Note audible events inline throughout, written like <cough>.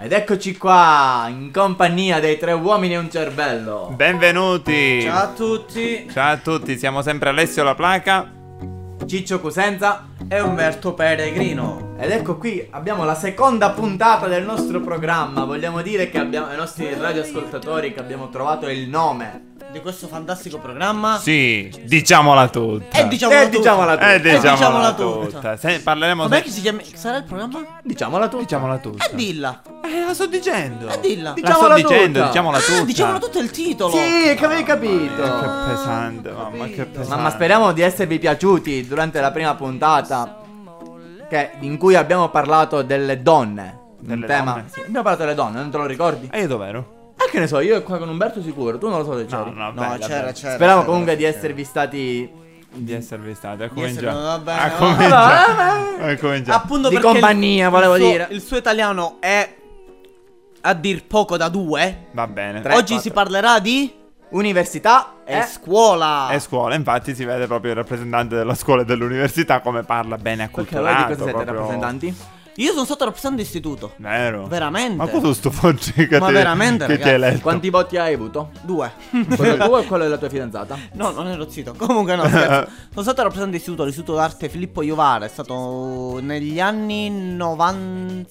Ed eccoci qua, in compagnia dei tre uomini e un cervello. Benvenuti! Ciao a tutti. Ciao a tutti, siamo sempre Alessio La Placa. Ciccio Cusenza. E Umberto Peregrino. Ed ecco qui, abbiamo la seconda puntata del nostro programma. Vogliamo dire che abbiamo ai nostri radioascoltatori che abbiamo trovato il nome. Di questo fantastico programma. Sì, diciamola tutta. E diciamola Eh, tutta. diciamola tutta. Eh, E diciamola, diciamola tutta. tutta. Se- parleremo Com'è che si chiama? Sarà il programma? Diciamola tu. Diciamola tutta. E dilla. Eh, la sto dicendo. Eh, dilla. La sto Diciamola dicendo, tutta. diciamola tutta. Ah, diciamolo tutto il titolo. Sì, che avevi capito. Che pesante, mamma, che pesante. Mamma, speriamo di esservi piaciuti durante la prima puntata. Che, in cui abbiamo parlato delle donne. Delle un tema. Sì, abbiamo parlato delle donne, non te lo ricordi? E io dov'ero? Ah, che ne so, io qua con Umberto sicuro, tu non lo so se c'eri. No, no, No, bella, c'era, bella. c'era. Speravo c'era, comunque di c'era. esservi stati Di esservi stati. A Di cominciare. A cominciare. A cominciare. Appunto Di perché il- compagnia, il volevo suo- dire. Il suo italiano è a dir poco da due. Va bene. Tre. Oggi quattro. si parlerà di università e scuola. E scuola, infatti si vede proprio il rappresentante della scuola e dell'università come parla bene Perché acculturato. voi di cosa siete proprio- rappresentanti? Io sono stato rappresentante d'istituto. Vero. Veramente. Ma cosa sto facendo che Ma ti- veramente, che ti ragazzi? hai letto? Quanti voti hai avuto? Due. Quello tuo <laughs> e quello della tua fidanzata? No, non ero zitto. Comunque no, scherzo. <laughs> Sono stato rappresentante d'istituto, l'istituto d'arte Filippo Iovara. È stato negli anni 90.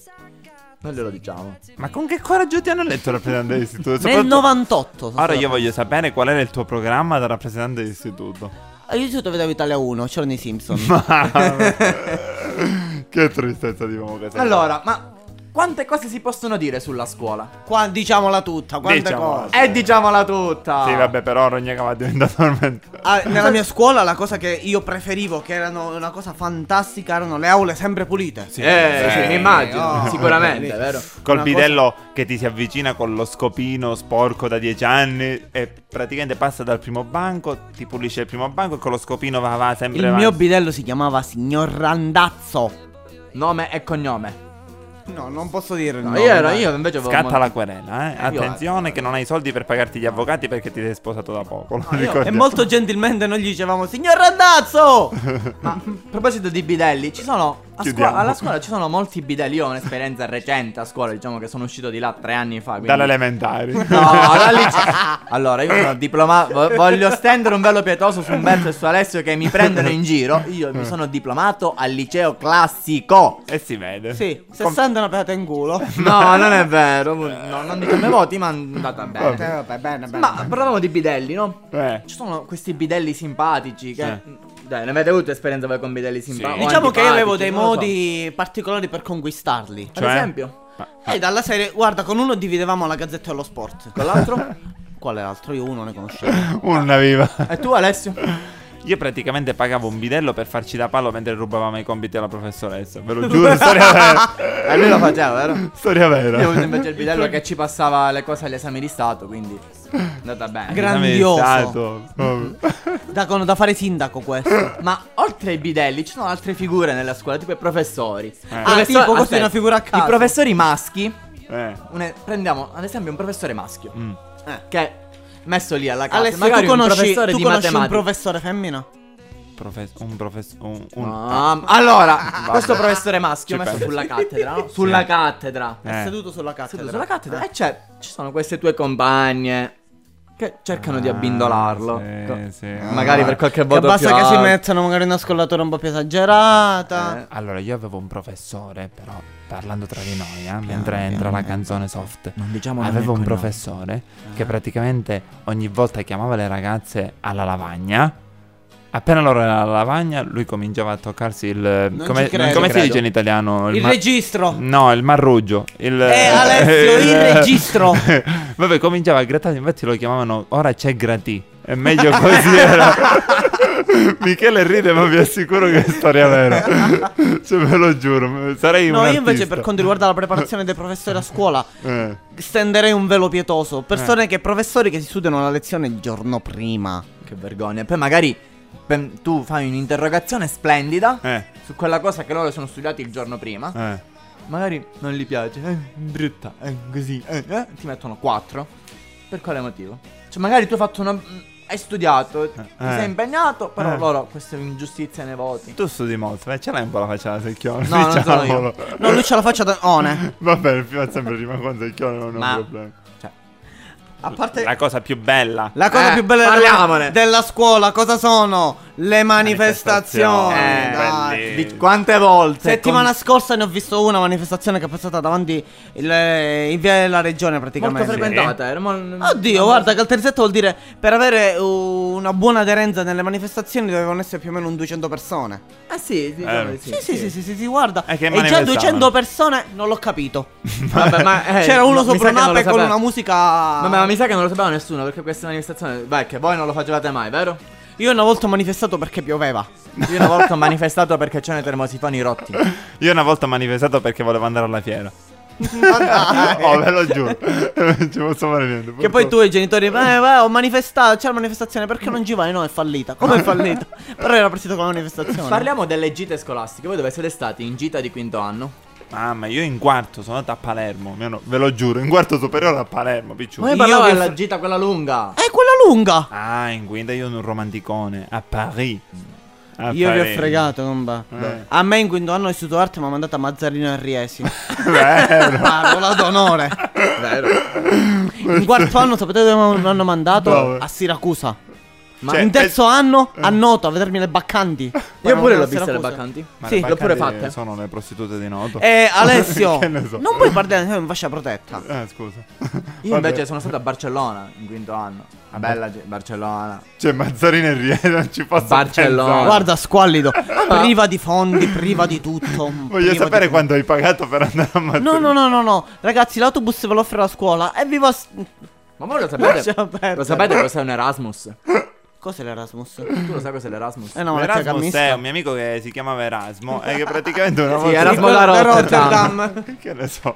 Non glielo diciamo. Ma con che coraggio ti hanno letto il rappresentante dell'istituto? Nel Soprattutto- 98. sono Ora io voglio sapere qual era il tuo programma da rappresentante dell'istituto. Ah, Io l'istituto vedevo Italia 1, c'erano i Simpson. <laughs> che tristezza di uomo che sei. Allora, ma quante cose si possono dire sulla scuola? Qua diciamola tutta, quante Diciamola. cose. E diciamola tutta! Sì, vabbè, però Rognacava diventa tormento. Ah, nella mia scuola la cosa che io preferivo, che erano una cosa fantastica, erano le aule sempre pulite. Sì. Eh, sì, Sì. mi immagino, Oh, <laughs> sicuramente, sì. vero? Col Una bidello che ti si avvicina con lo scopino sporco da 10 anni e praticamente passa dal primo banco, ti pulisce il primo banco e con lo scopino va, va sempre Il avanti. mio bidello si chiamava Signor Randazzo. Nome e cognome. No, non posso dire No, nome, io, ero, io invece avevo Scatta molto- la querela, eh. io- Attenzione che non hai soldi per pagarti gli avvocati perché ti sei sposato da poco. Lo io-. E molto gentilmente noi gli dicevamo Signor Randazzo! <laughs> Ma a proposito di bidelli, ci sono. A scuola- alla scuola ci sono molti bidelli. Io ho un'esperienza recente a scuola, diciamo che sono uscito di là tre anni fa. Quindi... Dalle elementari. <laughs> No, dal liceo. Allora, io sono diplomato. vo- Voglio stendere un velo pietoso su Umberto e su Alessio che mi prendono in giro. Io mi sono diplomato al liceo classico. E si vede. Sì, Com- 60 una pedata in culo. <laughs> No, non è vero. No, non diciamo i voti, ma è andata bene. Eh, vabbè, bene, bene. Ma parlavamo di bidelli, no? Eh. Ci sono questi bidelli simpatici che. Dai, ne avete avuto esperienza voi con bidelli simpatici? Diciamo che io avevo dei non lo so. modi particolari per conquistarli. Ad Cioè? esempio, E dalla serie, guarda, con uno dividevamo la gazzetta dello sport. con l'altro? <laughs> Quale altro? Io uno ne conoscevo. <laughs> Una viva. e tu, Alessio? Io praticamente pagavo un bidello per farci da palo mentre rubavamo i compiti alla professoressa. Ve lo <laughs> giuro, storia vera. E lui lo faceva, vero? Storia Io ho vera. avuto invece il bidello che ci passava le cose agli esami di Stato, quindi andata bene. Gra- grandioso. Oh. <laughs> Da, con- da fare sindaco questo. Ma oltre ai bidelli ci sono altre figure nella scuola, tipo i professori. Ah, Professori- tipo, questa è una figura a caso. I professori maschi, Eh. un- prendiamo ad esempio un professore maschio, Mm. Eh. che è messo lì alla casa, Alessio, magari tu un conosci, professore tu di conosci un professore femmina? Profes- un professore. Un, un- Ah, allora, questo professore maschio Ci messo penso. sulla cattedra, no? <laughs> Sulla Sì. cattedra. Eh. È seduto sulla Seduto cattedra. sulla cattedra. E c'è, ci sono queste tue compagne che cercano di Ah, abbindolarlo. sì, sì. Magari per qualche Che voto basta che si mettano magari una scollatura un po' più esagerata. Eh. Allora, io avevo un professore, però parlando tra di noi, eh, mentre entra la canzone soft. Non diciamo Avevo un professore che praticamente ogni volta chiamava le ragazze alla lavagna. Appena loro erano alla lavagna, lui cominciava a toccarsi il. Non come ci credo. come si dice in italiano? Il ma- registro. No, il marruggio. Il, Eh, <laughs> Alessio, il registro. <laughs> Vabbè, cominciava a grattare, infatti lo chiamavano ora c'è Grati. È meglio così era. <laughs> Michele ride, ma vi assicuro che è storia vera. Cioè, ve lo giuro, sarei No, un io invece per quanto riguarda la preparazione dei professori a scuola Eh. stenderei un velo pietoso. Persone che, professori che si studiano la lezione il giorno prima. Che vergogna. Poi magari tu fai un'interrogazione splendida Eh, su quella cosa che loro sono studiati il giorno prima. eh. Magari non gli piace, eh, brutta, eh, così, eh, eh, ti mettono 4. Per quale motivo? Cioè, magari tu hai fatto una. hai studiato, ti Eh. sei impegnato, però Eh. loro questa ingiustizia nei voti. Tu studi molto, ma ce l'hai un po' la faccia da secchione. No, non sono io. diciamolo. No, lui ce la faccia da one. Va bene, fino a sempre rimane un secchione, non è Ma- un problema. Cioè, A parte La cosa più bella. la cosa Eh, più bella parliamone. della, della scuola, cosa sono? Le manifestazioni. Manifestazioni, dai. belli. di quante volte? Settimana scorsa ne ho visto una manifestazione che è passata davanti il, in via della regione con- praticamente. molto frequentata. era mo- Oddio, guarda che il terzetto vuol dire per avere una buona aderenza nelle manifestazioni dovevano essere più o meno un 200 persone. Eh sì, diciamo Eh. di Sì, sì, sì, sì, sì, sì, guarda. E che e già manifestavano? 200 persone non l'ho capito. <laughs> Vabbè, ma, eh, C'era uno no, sopra un'ape con una musica. Vabbè, ma mi sa che non lo sapeva nessuno perché questa manifestazione. Beh, che voi non lo facevate mai, vero? Io una volta ho manifestato perché pioveva. Io una volta ho manifestato perché c'erano i termosifoni rotti. Io una volta ho manifestato perché volevo andare alla fiera. Ma dai. Oh, ve lo giuro. non ci posso fare niente. Che poi tu e i genitori, eh, vai, ho manifestato, c'è la manifestazione, perché non ci vai? No, è fallita. Come è fallita? Però era partito con la manifestazione. Parliamo delle gite scolastiche. Voi dove siete stati? In gita di quinto anno? Mamma, io in quarto sono andato a Palermo. Mio no- ve lo giuro, in quarto superiore a Palermo, picciu. Ma io Io parlavo della gita quella lunga. È quella lunga. Ah, in quinta io ero un romanticone. A Paris. A Io vi ho fregato, comba. Eh. A me in quinto anno di istituto arte mi ha mandato a Mazzarino e Riesi. <laughs> Vero. Parola d'onore. Vero. In quarto anno sapete dove mi hanno mandato? Dove? A Siracusa. Ma Cioè, in terzo eh, anno a Noto a vedermi le baccanti. <laughs> io pure l'ho vista le baccanti. Ma Sì. le L'ho pure bacchanti fatte. Sono le prostitute di Noto. <laughs> E Alessio, Che ne so. non puoi parlare sei in fascia protetta. Eh, scusa. <laughs> Io invece sono stato a Barcellona in quinto anno. Bella ge- Barcellona. Cioè, Mazzarino e Riede non ci posso Barcellona. pensare. Guarda, squallido. priva di fondi, priva di tutto. Voglio priva sapere di- quanto hai pagato per andare a Mazzarino. No, no, no, no, no. Ragazzi, l'autobus ve lo offre la scuola. E viva. s- Ma voi lo sapete? Perdere. Lo sapete cos'è un Erasmus? Cos'è l'Erasmus? Tu lo sai cos'è l'Erasmus? Eh no, ma c'è Erasmus cammista. è un mio amico che si chiamava Erasmo e che praticamente una Sì, volta... Erasmo da Da Rotterdam. <laughs> che ne so.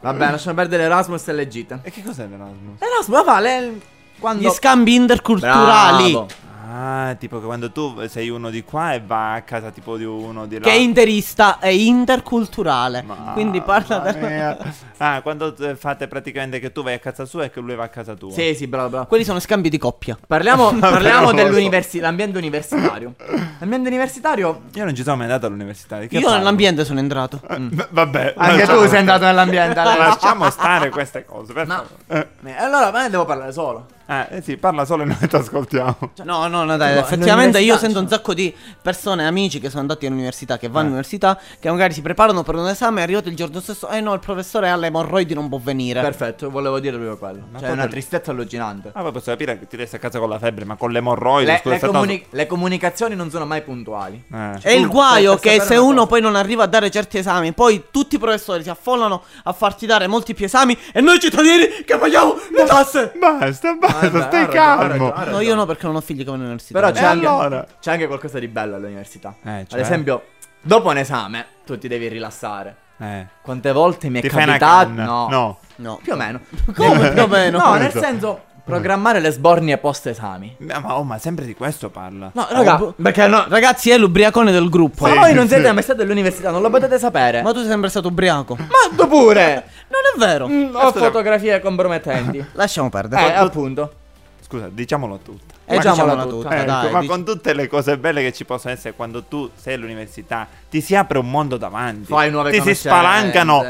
Vabbè, lasciamo perdere l'Erasmus e le gite. E che cos'è l'Erasmus? L'Erasmus, ma fa le... Quando... Gli scambi interculturali. Bravo. Ah, tipo che quando tu sei uno di qua e va a casa tipo di uno di là. Che è interista e interculturale. Ma- Quindi parla del- mia. <laughs> Ah, quando eh, fate praticamente che tu vai a casa sua e che lui va a casa tua. Sì, sì, bravo, bravo. Quelli sono scambi di coppia. Parliamo, <laughs> parliamo dell'ambiente universitario. L'ambiente universitario... Io non ci sono mai andato all'università. Io parlo? nell'ambiente sono entrato. <laughs> Mm. Vabbè. Anche tu sei andato nell'ambiente. Alex. Lasciamo stare queste cose. Per Ma- favore. Eh, Allora, ma ne devo parlare solo. Eh, eh sì, parla solo e noi ti ascoltiamo. No, no, no, dai, No, effettivamente io sento un cioè. sacco di persone, amici che sono andati all'università, che vanno Eh. all'università, che magari si preparano per un esame, è arrivato il giorno stesso, eh no, il professore ha le emorroidi, non può venire. Perfetto, volevo dire proprio quello. Ma Cioè, poi una per- tristezza allucinante. Ah, poi posso capire che ti resti a casa con la febbre, ma con le emorroidi. Le, scusa, le è stato- comuni- le comunicazioni non sono mai puntuali. Eh. È il guaio per che se uno cosa. poi non arriva a dare certi esami, poi tutti i professori si affollano a farti dare molti più esami e noi cittadini che paghiamo le tasse. Basta, basta, Vabbè, stai ragione, calmo. ragione, No, io no perché non ho figli vanno all'università. Però c'è, E anche, allora? c'è anche qualcosa di bello all'università. Eh, Ad cioè? esempio, dopo un esame, tu ti devi rilassare. Eh. Quante volte mi è Ti fai una capitato? canna? No. No. No. Più o meno. Come più o <laughs> meno? No, nel Esatto. senso, programmare le sbornie post esami. Ma, ma- oh, ma sempre di questo parla. No, raga, bu- perché no? Ragazzi, è l'ubriacone del gruppo. Ma voi non siete <laughs> mai stati all'università, non lo potete sapere. Ma tu sei sempre stato ubriaco. Ma tu pure! Non è vero. Mm, ho fotografie compromettenti. Lasciamo eh, perdere. appunto. Scusa, diciamolo tutta. Eh, diciamola diciamola tutta. tutta, Ecco, dai, ma dici- con tutte le cose belle che ci possono essere quando tu sei all'università, ti si apre un mondo davanti. Fai nuove Ti si spalancano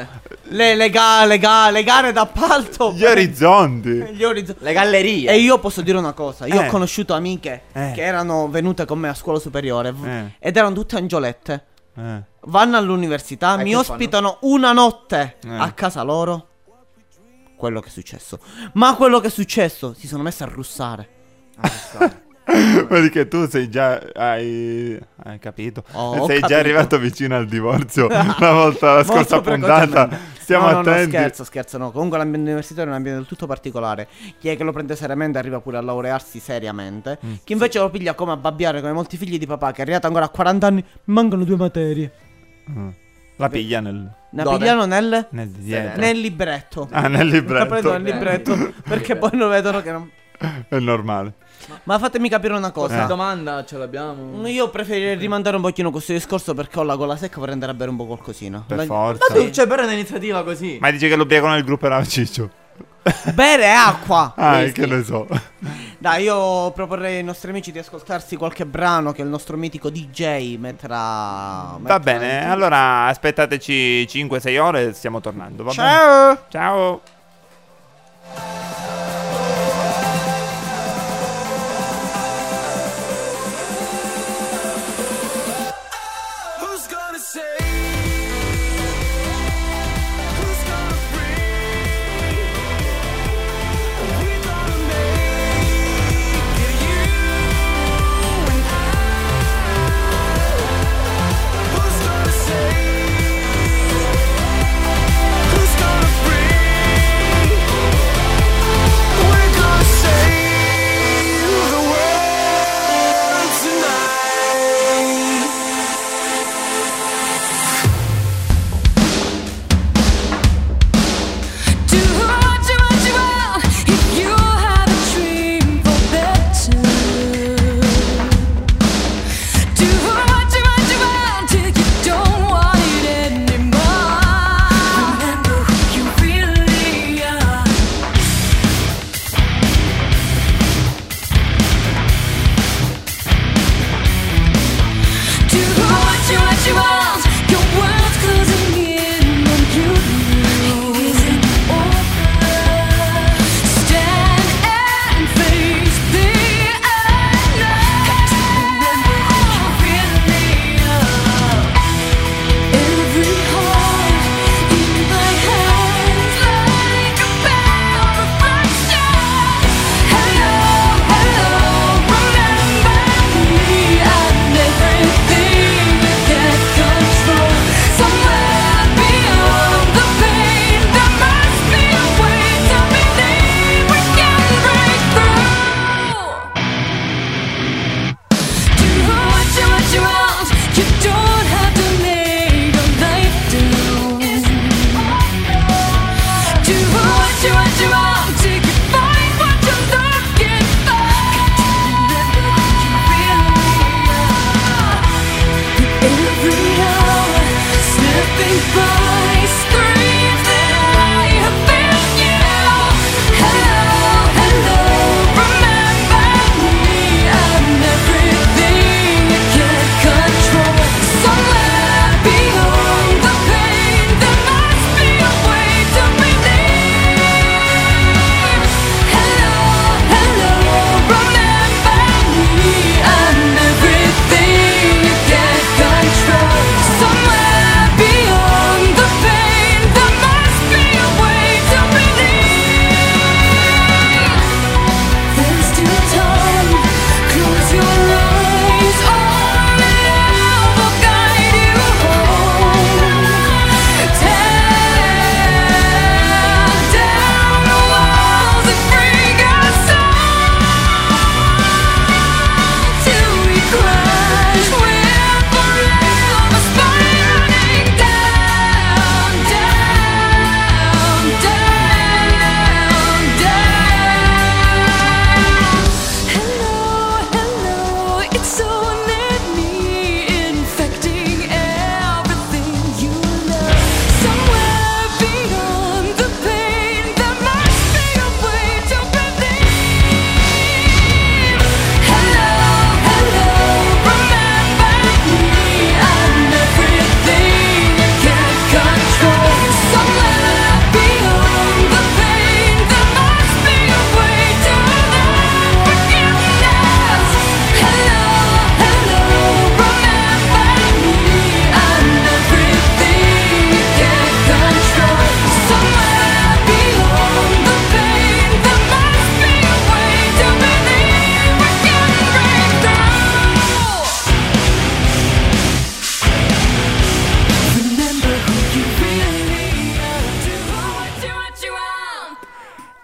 Le, le, ga- le ga- le gare d'appalto. gli orizzonti. <laughs> Gli orizzonti. Le gallerie. E io posso dire una cosa, io Eh. ho conosciuto amiche Eh. che erano venute con me a scuola superiore Eh. ed erano tutte angiolette. Eh. Vanno all'università, E mi ospitano una notte Eh. a casa loro. Quello che è successo. Ma quello che è successo, si sono messi a russare. So. <laughs> Vedi che tu sei già. Hai, hai capito? Oh, sei capito. già arrivato vicino al divorzio. <laughs> Una volta la scorsa puntata. Stiamo no, no, attenti. No, scherzo, scherzo, no. Comunque l'ambiente universitario è un ambiente del tutto particolare. Chi è che lo prende seriamente arriva pure a laurearsi seriamente. Mm. Chi invece lo piglia come a babbiare, come molti figli di papà, che è arrivato ancora a 40 anni, mancano due materie. Mm. La piglia nel, Ne Dove? pigliano nel, nel nel libretto. Ah, nel La prendo libretto. nel libretto <laughs> perché poi lo vedono che non... È normale. Ma fatemi capire una cosa. Eh. domanda ce l'abbiamo? Io preferirei rimandare un pochino questo discorso perché ho la gola secca, vorrei andare a bere un po' qualcosina. Per La- forza. Ma tu, cioè, però un'iniziativa così. Ma dice che l'ubriaco nel gruppo era Ciccio. Bere acqua. <laughs> Ah, Questi. che ne so. Dai, io proporrei ai nostri amici di ascoltarsi qualche brano che il nostro mitico DJ metterà. Va bene, in- allora aspettateci 5-6 ore e stiamo tornando. Va bene? Ciao.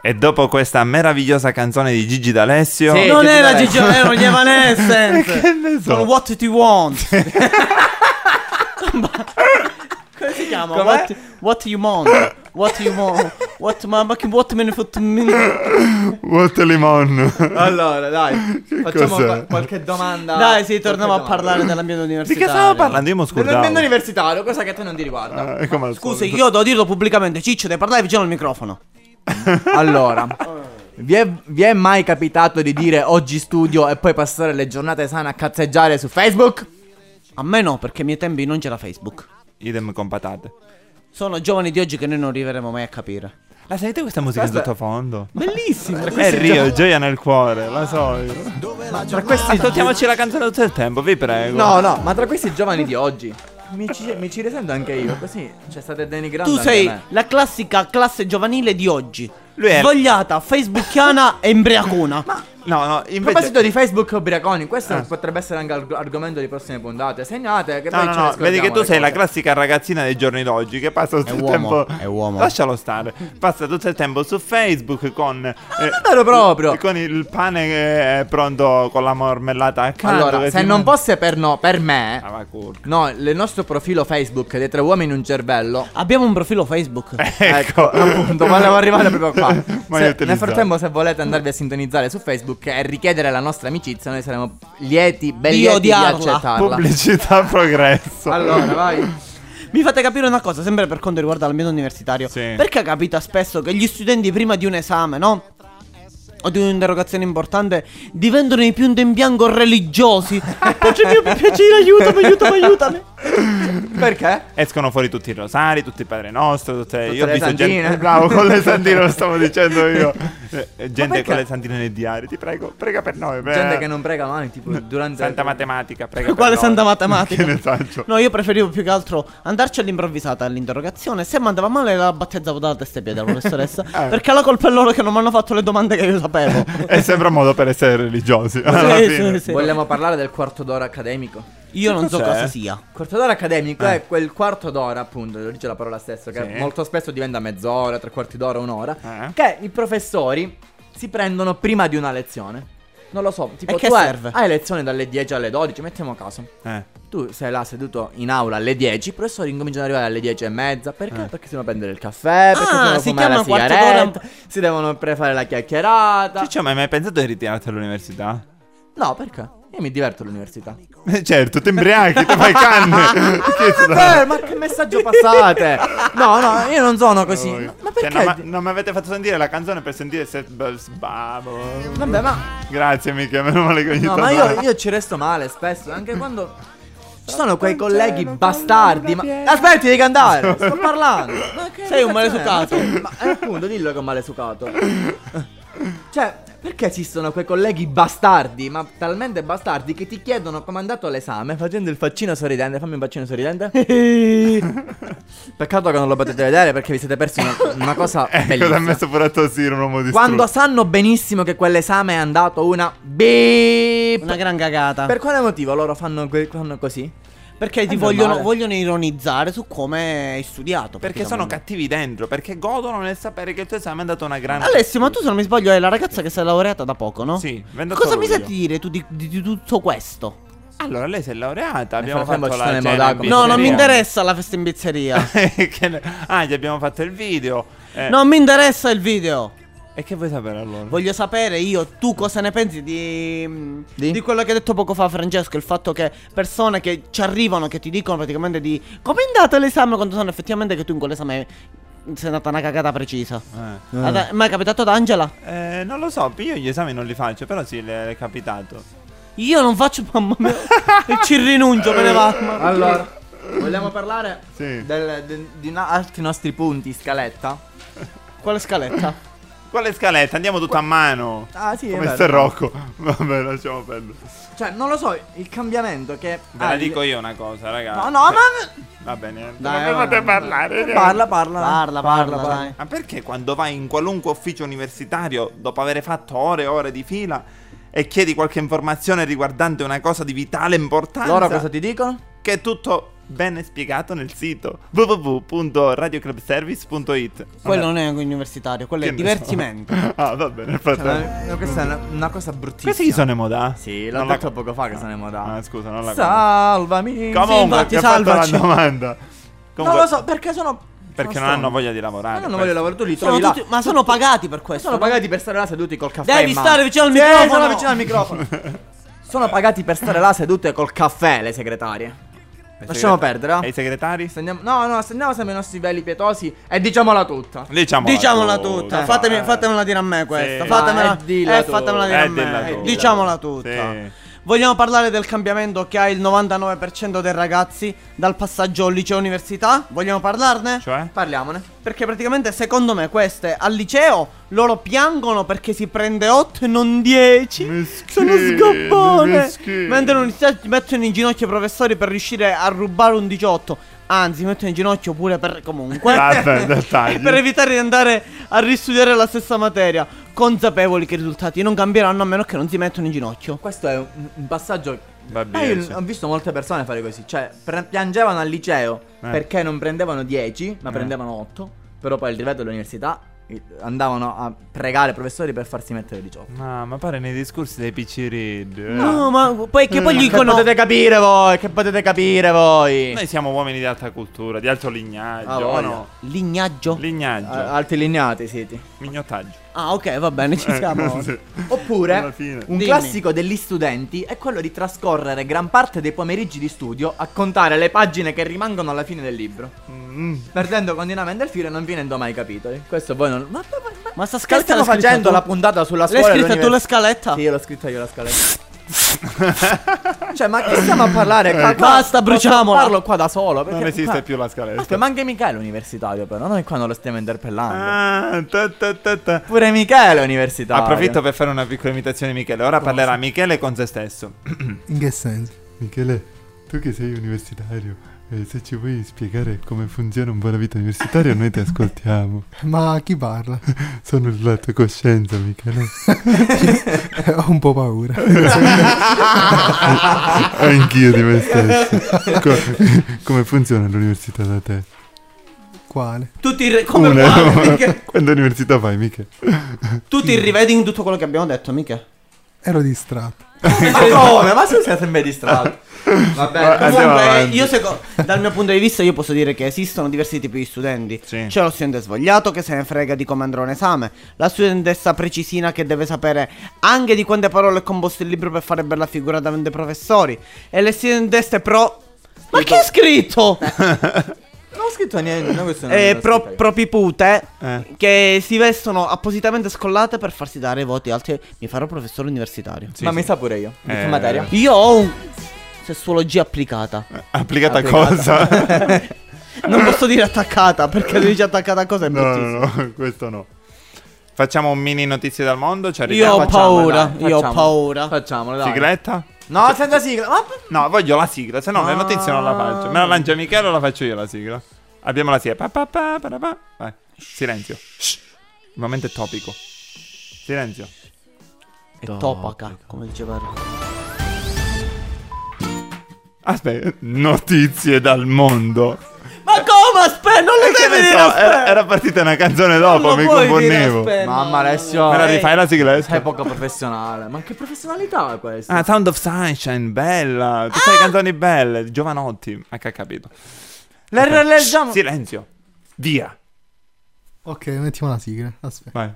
E dopo questa meravigliosa canzone di Gigi D'Alessio... Sì, non Gigi era D'Alessio. Gigi, erano gli <laughs> che ne so? Con What Do You Want? Come si chiama? Com'è? What, what You Want? What You Want? What, ma, ma che what me ne fatto What limon? Allora, dai, facciamo qua- qualche domanda. Dai, sì, torniamo a parlare dell'ambiente universitario. Di che stavo parlando? Io mi Dell'ambiente universitario, cosa che a te non ti riguarda. Ah, Scusi, io devo dirlo pubblicamente, Ciccio, devi parlare vicino al microfono. Allora, vi è, vi è mai capitato di dire oggi studio e poi passare le giornate sane a cazzeggiare su Facebook? A me no, perché ai miei tempi non c'era Facebook. Idem con patate. Sono giovani di oggi che noi non arriveremo mai a capire. La sentite questa musica in sottofondo? Bellissima! È Rio, gioia nel cuore, la so. Io. Ma tra questi Ascoltiamoci la canzone tutto il tempo, vi prego. No, no, ma tra questi giovani di oggi mi ci, mi ci risento anche io, così cioè state denigrando Tu sei la classica classe giovanile di oggi. Lui è- Svogliata, facebookiana e imbriacona. No, no, A invece proposito di Facebook ubriaconi, questo Eh. potrebbe essere anche arg- argomento di prossime puntate. Segnate che No, poi no, ce no, ne vedi che tu sei la cose. classica ragazzina dei giorni d'oggi che passa tutto il uomo, tempo. è uomo. Lascialo stare. Passa tutto il tempo su Facebook con. eh, non è vero proprio. Con il pane che è pronto con la marmellata accanto. Allora, se non mangia- fosse per, no, per me, Ah, no, il nostro profilo Facebook dei tre uomini in un cervello. Abbiamo un profilo Facebook. <laughs> Ecco, appunto, volevo arrivare proprio qua. <laughs> Mai Se- nel frattempo, se volete andarvi a sintonizzare su Facebook e richiedere la nostra amicizia, noi saremo lieti, ben Di lieti di accettarla. Pubblicità <laughs> progresso. Allora, vai. Mi fate capire una cosa, sempre per quanto riguarda l'ambiente universitario. Sì. Perché capita spesso che gli studenti prima di un esame, no? O di un'interrogazione importante diventano i punti in bianco religiosi. Mio, per piacere, aiutami, aiutami, aiutami. <laughs> Perché? Escono fuori tutti i rosari, tutti i Padre Nostro, tutte... io ho le visto santine. gente... <laughs> Bravo, con le <laughs> santine lo stavo dicendo io. Eh, eh, gente con le santine nei diari, ti prego, prega per noi. prega. Gente che non prega mai, tipo durante Santa matematica, prega Quale per noi. santa matematica? Che ne faccio? No, io preferivo più che altro andarci all'improvvisata all'interrogazione. Se mi andava male, la battezzavo dalla testa e piede alla professoressa. Eh. Perché la colpa è loro che non mi hanno fatto le domande che io sapevo. È sempre un modo per essere religiosi. Sì, sì, sì. Vogliamo parlare del quarto d'ora accademico? Io non so cosa sia. Quarto d'ora accademico Eh. è quel quarto d'ora, appunto, lo dice la parola stessa, che Sì. molto spesso diventa mezz'ora, tre quarti d'ora, un'ora. Eh. Che i professori si prendono prima di una lezione. Non lo so, tipo E che serve? Hai, lezioni dalle 10 alle 12, mettiamo caso. Eh. Tu sei là seduto in aula alle 10, i professori incominciano ad arrivare alle 10 e mezza. Perché? Eh. Perché si devono prendere il caffè, perché Ah, si devono si fumare la sigaretta, si devono pre- fare la chiacchierata. Ciccio, ma hai mai pensato di ritirarti all'università? No, perché? Io mi diverto all'università. Eh, certo, ti imbriachi, ti fai canne. <laughs> Che dà? Vabbè, ma che messaggio passate? No, no, io non sono così. Ma Cioè, perché? non, ma- non mi avete fatto sentire la canzone per sentire se... Sbabo. Vabbè, ma. Grazie, mica, meno male che ogni No, ma io, io ci resto male spesso, anche quando. Ci sono quei colleghi bastardi. Ma. Aspetti di cantare! <laughs> Sto parlando! Ma che Sei un malesucato. Ma eh, appunto, dillo che è un malesucato. <laughs> Cioè, perché esistono quei colleghi bastardi, ma talmente bastardi che ti chiedono come è andato l'esame facendo il faccino sorridente. Fammi un faccino sorridente. <laughs> Peccato che non lo potete vedere perché vi siete persi una, una cosa <laughs> Ecco, ti ha bellissima. messo pure a tossire un uomo di Quando sanno benissimo che quell'esame è andato una beep. Una gran cagata. Per quale motivo loro fanno, que- fanno così? Perché ti vogliono, vogliono ironizzare su come hai studiato. Perché sono cattivi dentro, perché godono nel sapere che il tuo esame è andato una grande... Alessio, ma tu se non mi sbaglio è la ragazza che si è laureata da poco, no? Sì, 28 Cosa mi senti dire tu di, di- di tutto questo? Allora, lei si è laureata, abbiamo frattempo fatto la cena No, non mi interessa la festa in pizzeria. <laughs> Ah, gli abbiamo fatto il video. Eh, non mi interessa il video. E che vuoi sapere allora? Voglio sapere io, tu cosa ne pensi di, Di? di quello che ha detto poco fa Francesco, il fatto che persone che ci arrivano, che ti dicono praticamente di come è andato l'esame quando sanno effettivamente che tu in quell'esame sei andata una cagata precisa. Eh. Ad- Ma è capitato ad Angela? Eh, non lo so, io gli esami non li faccio, però sì, le è capitato. Io non faccio mamma mia. e ci rinuncio, me ne va. Allora, vogliamo parlare Sì. del- de- di altri nostri punti, scaletta? Quale scaletta? Quale scaletta? Andiamo tutto a mano. Ah, sì, è Come sta Rocco. Vabbè, lasciamo perdere. Cioè, non lo so, il cambiamento che... Ve ah, la il- dico io una cosa, raga. No, no, ma... Va bene. Dai, non mi fate va. parlare. dai. Parla, parla. Parla, parla, dai. Ma perché quando vai in qualunque ufficio universitario, dopo aver fatto ore e ore di fila, e chiedi qualche informazione riguardante una cosa di vitale importanza, Loro cosa ti dicono? che è tutto ben spiegato nel sito www.radioclubservice.it Quello non è universitario, quello è Che so. divertimento. <laughs> ah, va bene, nel Cioè, questa è una, una cosa bruttissima. Questi chi sono i moda? Sì, l'ho Non la- detto poco fa che sono in moda. Ah, scusa, non la Salvami. Comunque, infatti, ti ho fatto la salvaci. domanda. Non Comunque, lo so, perché sono... Perché non hanno voglia di lavorare. Ma non voglio lavorare, tu li Sono trovi là. tutti- ma sono pagati per questo. Sono no? pagati per stare là seduti col caffè Devi in stare vicino al Sì, microfono. sono vicino al microfono. sono pagati per stare là seduti col caffè le segretarie. Lasciamo perdere? E i segretari? Se andiamo- no, no, se andiamo sempre ai nostri livelli pietosi e diciamola tutta. Diciamola, Diciamola tutta. tutta, fatemi- Eh. fatemela dire a me questa. Sì. Fatemela, eh, tu. fatemela dire a Eh, me. Diciamola tutta. Vogliamo parlare del cambiamento che ha il 99% dei ragazzi dal passaggio al liceo università? Vogliamo parlarne? Cioè? Parliamone. Perché praticamente secondo me queste al liceo loro piangono perché si prende 8 e non 10. Meschini, Sono sgabbone. meschini. Mentre all'università mettono in ginocchio i professori per riuscire a rubare un 18. Anzi, mettono in ginocchio pure per comunque. Vabbè, dettagli. <laughs> per evitare di andare a ristudiare la stessa materia. Consapevoli che i risultati non cambieranno a meno che non si mettono in ginocchio. Questo è un, un passaggio. Va Eh, io sì. ho visto molte persone fare così. Cioè, pre- piangevano al liceo Eh. perché non prendevano 10, ma Eh. prendevano 8. Però poi al livello dell'università eh, andavano a pregare i professori per farsi mettere 18. No, ma pare nei discorsi dei PC Read. eh. No, ma poi che poi gli Che dicono. potete capire voi, che potete capire voi. Noi siamo uomini di alta cultura, di alto lignaggio. Ah, no? Lignaggio. Lignaggio. A- alti lineati siete. Mignottaggio. Ah, ok, va bene, ci siamo. Eh, <laughs> sì. Oppure un Dimmi. classico degli studenti è quello di trascorrere gran parte dei pomeriggi di studio a contare le pagine che rimangono alla fine del libro. Mm. Perdendo continuamente il filo e non finendo mai i capitoli. Questo voi non. Ma, ma- ma- Ma sta che scaletta stiamo l'hai scritta facendo tu? la puntata sulla L'hai scuola? e scritta tu la l'università? scaletta? Sì, io l'ho scritta io la scaletta. <laughs> cioè, ma che stiamo a parlare? Qua- qua- Basta, bruciamola. Parlo qua da solo. Perché Non esiste qua- più la scaletta. Aspetta, ma anche Michele è universitario, però. Noi qua non lo stiamo interpellando. Ah, ta, ta, ta, ta. Pure Michele è universitario. Approfitto per fare una piccola imitazione di Michele. Ora parlerà Michele con se stesso. In che senso? Michele, tu che sei universitario, eh, se ci vuoi spiegare come funziona un po' la vita universitaria, noi ti ascoltiamo. <laughs> Ma chi parla? <laughs> Sono la tua coscienza, Michele. <laughs> Ho un po' paura. Anch'io di me stesso. Co- come funziona l'università da te? Quale? Tu ti, ri- come Una- quale? Quando università fai, mica? tu ti rivedi in tutto quello che abbiamo detto, mica? Ero distratto. Ma <laughs> come? Ma tu sei sempre distratto. Vabbè, Comunque, io seco- dal mio punto di vista, io posso dire che esistono diversi tipi di studenti. Sì. C'è lo studente svogliato che se ne frega di come andrà un esame. La studentessa precisina che deve sapere anche di quante parole è composto il libro per fare bella figura davanti ai professori. E le studentesse pro. Ma che è scritto? <laughs> non ho scritto niente. No, questo non Eh, l'ho pro, propipute Eh. che si vestono appositamente scollate per farsi dare voti alti. Mi farò professore universitario. Sì, Ma sì. mi sa pure io. Di Eh, materia? Io ho un sessuologia applicata. Applicata a Applicata. cosa? <laughs> Non posso dire attaccata perché dice attaccata a cosa è no, bruttissimo. no, no, questo no. Facciamo un mini notizie dal mondo. Ci Io arriviamo. ho Facciamole, paura, dai, io ho facciamole. paura. Facciamolo, dai. Sigletta? No, senza sigla. Ma... No, voglio la sigla, se no le Ah. notizie non la faccio. Me la lancia Michele o la faccio io la sigla? Abbiamo la sigla. Pa, pa, pa, pa, pa. Vai. Silenzio. Shh. Il momento è topico. Silenzio. È topaca, come diceva. Aspetta, notizie dal mondo. Ma come? Aspetta, non lo Che devi dire. so, era, era partita una canzone dopo, Non mi aspetta, Mamma, Alessio. Me la no. rifai la sigla? Sei poco professionale. Ma che professionalità è questa? Ah, Sound of Sunshine, bella. Tutte le canzoni belle, di Giovanotti. Ma che ha capito? Le Ok. rileggiamo. Shh, Silenzio. Via. Ok, mettiamo la sigla. Aspetta. Vai.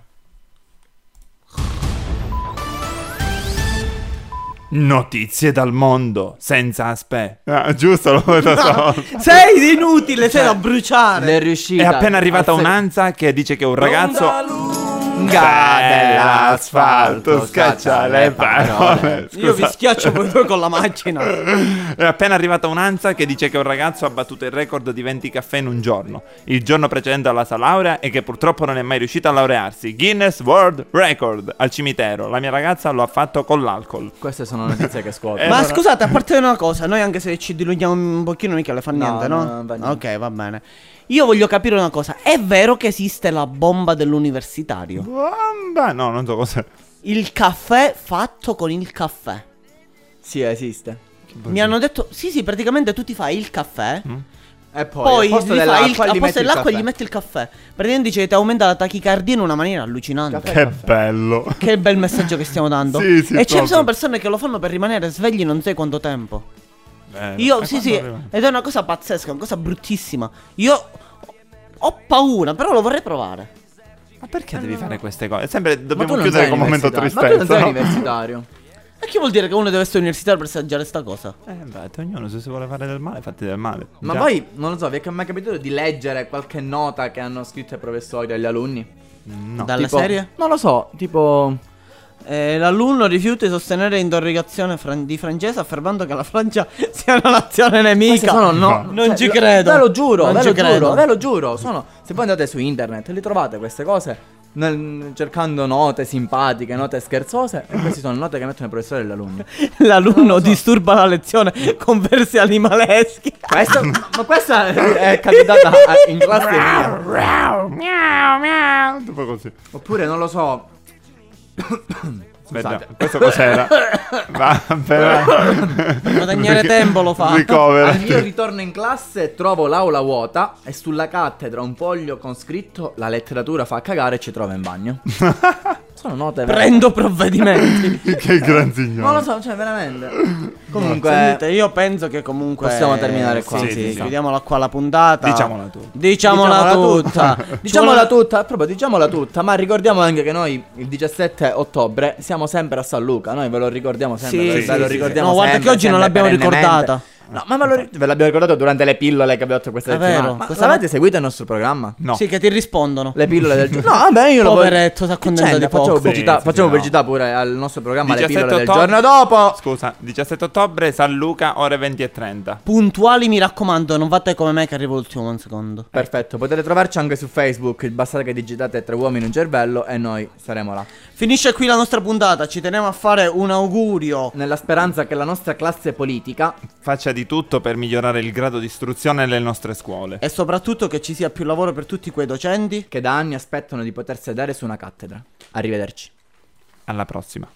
Notizie dal mondo, senza aspe. Ah, giusto, detto solo. <laughs> Sei inutile, sei da bruciare. Riuscite. È appena arrivata un'anza che dice che un ragazzo dell'asfalto scaccia le parole. <laughs> Io vi schiaccio voi due con la macchina. <laughs> È appena arrivata un'anza che dice che un ragazzo ha battuto il record di 20 caffè in un giorno, il giorno precedente alla sua laurea e che purtroppo non è mai riuscito a laurearsi. Guinness World Record al cimitero. La mia ragazza lo ha fatto con l'alcol. Queste sono notizie che scuotono. <laughs> Eh, Ma allora- scusate, a parte una cosa, noi anche se ci dilunghiamo un pochino mica le fa No, niente, no, no? niente. Ok, va bene. Io voglio capire una cosa, è vero che esiste la bomba dell'universitario? Bomba! No, non so cos'è. Il caffè fatto con il caffè. Sì, esiste. Mi hanno detto, sì sì, praticamente tu ti fai il caffè, E poi, poi, al posto il, dell'acqua, al gli posto metti il dell'acqua caffè. gli metti il caffè. Praticamente dice che ti aumenta la tachicardia in una maniera allucinante. Caffè. Che bello. Che bel messaggio che stiamo dando. Sì, sì, e ci sono persone che lo fanno per rimanere svegli non sai quanto tempo. Bello. Io, E sì, sì, arriva? ed è una cosa pazzesca, una cosa bruttissima. Io ho paura, però lo vorrei provare. Ma perché devi fare queste cose? Sempre dobbiamo chiudere con un momento universitario. Ma tu non tristezza. sei no? universitario. E che vuol dire che uno deve essere universitario per assaggiare sta cosa? Eh, beh, ognuno se si vuole fare del male, fatti del male. Ma Già. poi, non lo so, vi è mai capitato di leggere qualche nota che hanno scritto i professori agli alunni? No. Dalla Tipo- serie? Non lo so, tipo... Eh, l'alunno rifiuta di sostenere l'interrogazione fran- di francese affermando che la Francia <laughs> sia una nazione nemica. Sono no, Non cioè, ci credo. Ve lo giuro, Non ve lo credo. giuro, ve lo giuro. Sono, se poi andate su internet li trovate queste cose nel- cercando note simpatiche, note scherzose. E queste sono note che mettono i professori e gli alunni. L'alunno <laughs> disturba la lezione <laughs> con versi animaleschi. Questo, ma questa è capitata a- in classe mia. Tipo così. Oppure non lo so. Aspetta, questo cos'era? <laughs> Va. Per guadagnare tempo lo fa. Ricovera. Al mio ritorno in classe trovo l'aula vuota e sulla cattedra un foglio con scritto la letteratura fa cagare e ci trova in bagno. <laughs> Sono note vere. Prendo provvedimenti. <laughs> che gran signore. Non lo so, cioè veramente. Comunque Sentite, io penso che comunque Possiamo terminare qua. Sì, Sì, sì, chiudiamola qua la puntata. Diciamola tu. Diciamola, tutta. <laughs> Diciamola tutta, proprio diciamola tutta, ma ricordiamo anche che noi il 17 ottobre siamo sempre a San Luca, noi ve lo ricordiamo sempre, Sì, ve, lo ricordiamo sì. No, guarda sempre, che oggi non l'abbiamo ricordata. No, ma ve, lo ve l'abbiamo ricordato durante le pillole che abbiamo fatto questa È settimana. Ma questa- l'avete seguito il nostro programma? No. Sì, che ti rispondono. Le pillole del <laughs> giorno. No, vabbè, io lo voglio- Poveretto, accontenta Che di c'entra? Facciamo poco. pubblicità, Sì, sì, facciamo pubblicità pure al nostro programma Le 17 pillole del giorno dopo. Scusa, 17 ottobre, San Luca, ore 20 e 30. Puntuali, mi raccomando, non fate come me che arrivo l'ultimo un secondo. Perfetto, potete trovarci anche su Facebook, basta che digitate tre uomini un cervello e noi saremo là. Finisce qui la nostra puntata, ci teniamo a fare un augurio. Nella speranza che la nostra classe politica Faccia di tutto per migliorare il grado di istruzione nelle nostre scuole. E soprattutto che ci sia più lavoro per tutti quei docenti. che da anni aspettano di poter sedere su una cattedra. Arrivederci. Alla prossima.